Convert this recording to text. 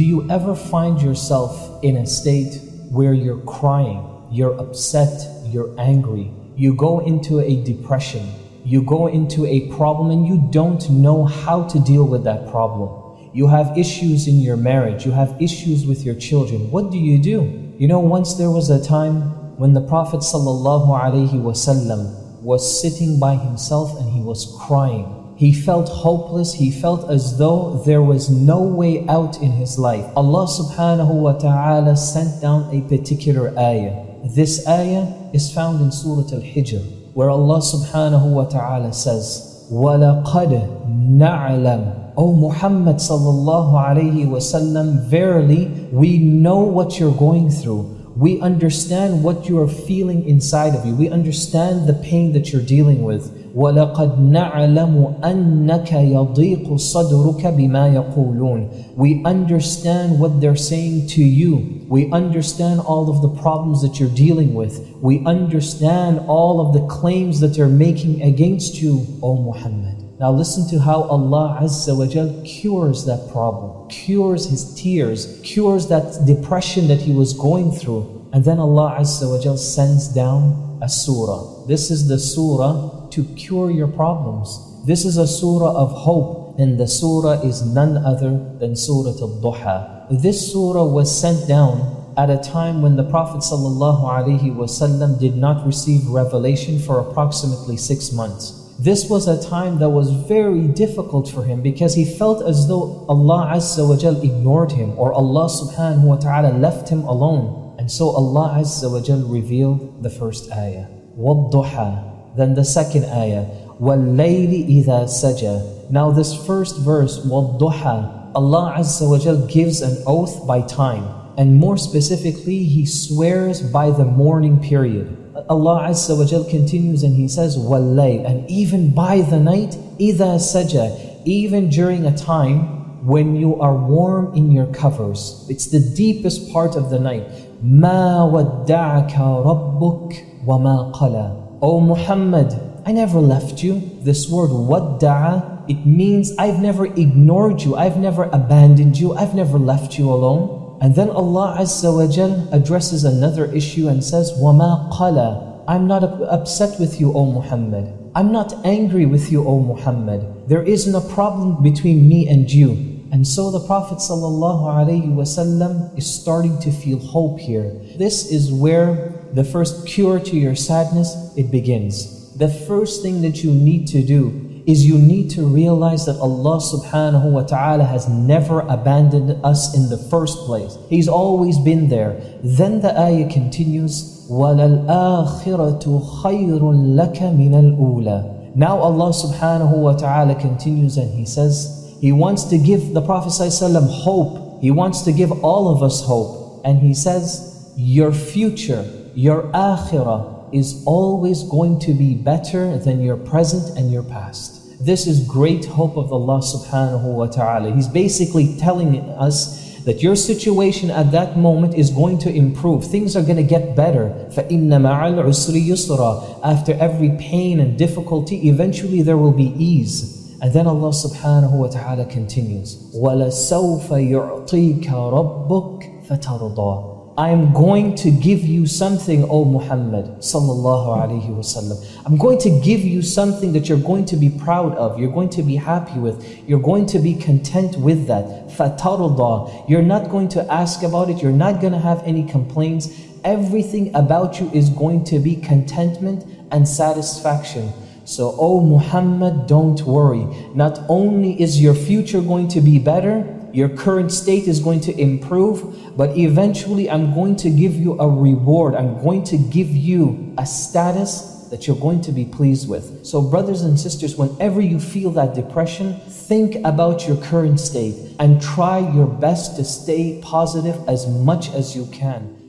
Do you ever find yourself in a state where you're crying, you're upset, you're angry, you go into a depression, you go into a problem and you don't know how to deal with that problem. You have issues in your marriage, you have issues with your children. What do you do? You know, once there was a time when the Prophet ﷺ was sitting by himself and he was crying. He felt hopeless, he felt as though there was no way out in his life. Allah subhanahu wa ta'ala sent down a particular ayah. This ayah is found in Surah Al-Hijr, where Allah subhanahu wa ta'ala says, وَلَقَدْ نَعْلَمُ O Muhammad sallallahu alayhi wasallam, verily we know what you're going through. We understand what you are feeling inside of you. We understand the pain that you're dealing with. وَلَقَدْ نَعْلَمُ أَنَّكَ يَضِيقُ صَدْرُكَ بِمَا يَقُولُونَ We understand what they're saying to you. We understand all of the problems that you're dealing with. We understand all of the claims that they're making against you, O Muhammad. Now listen to how Allah Azza wa Jal cures that problem, cures his tears, cures that depression that he was going through. And then Allah Azza wa Jal sends down a surah. This is the surah to cure your problems. This is a surah of hope, and the surah is none other than Surah Al-Duha. This surah was sent down at a time when the Prophet ﷺ did not receive revelation for approximately six months. This was a time that was very difficult for him because he felt as though Allah Azza wa ignored him or Allah subhanahu wa ta'ala left him alone. And so Allah Azza wa Jal revealed the first ayah. وَالضُّحَى Then the second ayah. وَاللَّيْلِ إِذَا سَجَى Now this first verse, وَالضُّحَى Allah Azza wa Jal gives an oath by time. And more specifically, He swears by the morning period. Allah Azza wa Jal continues and He says, وَاللَّيْلِ And even by the night, إِذَا سَجَى Even during a time when you are warm in your covers. It's the deepest part of the night. مَا وَدَّعَكَ رَبُّكَ وَمَا قَلَى O Muhammad, I never left you. This word وَدَّعَ It means I've never ignored you. I've never abandoned you. I've never left you alone. And then Allah Azza wa Jal addresses another issue and says, وَمَا قَلَى I'm not upset with you, O Muhammad. I'm not angry with you, O Muhammad. There isn't a problem between me and you. And so the Prophet ﷺ is starting to feel hope here. This is where the first cure to your sadness, it begins. The first thing that you need to do is you need to realize that Allah subhanahu wa ta'ala has never abandoned us in the first place. He's always been there. Then the ayah continues, وَلَلْآخِرَةُ خَيْرٌ لَكَ مِنَ الْأُولَى Now Allah subhanahu wa ta'ala continues and He says, He wants to give the Prophet hope. He wants to give all of us hope. And He says, your future, your akhirah, is always going to be better than your present and your past. This is great hope of Allah subhanahu wa ta'ala. He's basically telling us that your situation at that moment is going to improve. Things are going to get better. فَإِنَّ مَعَ الْعُسْرِ يُسْرًا After every pain and difficulty, eventually there will be ease. And then Allah subhanahu wa ta'ala continues, وَلَسَوْفَ يُعْطِيكَ رَبُّكَ فَتَرْضَى I am going to give you something, O Muhammad sallallahu alaihi wasallam. I'm going to give you something that you're going to be proud of, you're going to be happy with, you're going to be content with that. Fatarullah. You're not going to ask about it, you're not going to have any complaints. Everything about you is going to be contentment and satisfaction. So, O Muhammad, don't worry. Not only is your future going to be better, your current state is going to improve, but eventually I'm going to give you a reward. I'm going to give you a status that you're going to be pleased with. So, brothers and sisters, whenever you feel that depression, think about your current state and try your best to stay positive as much as you can.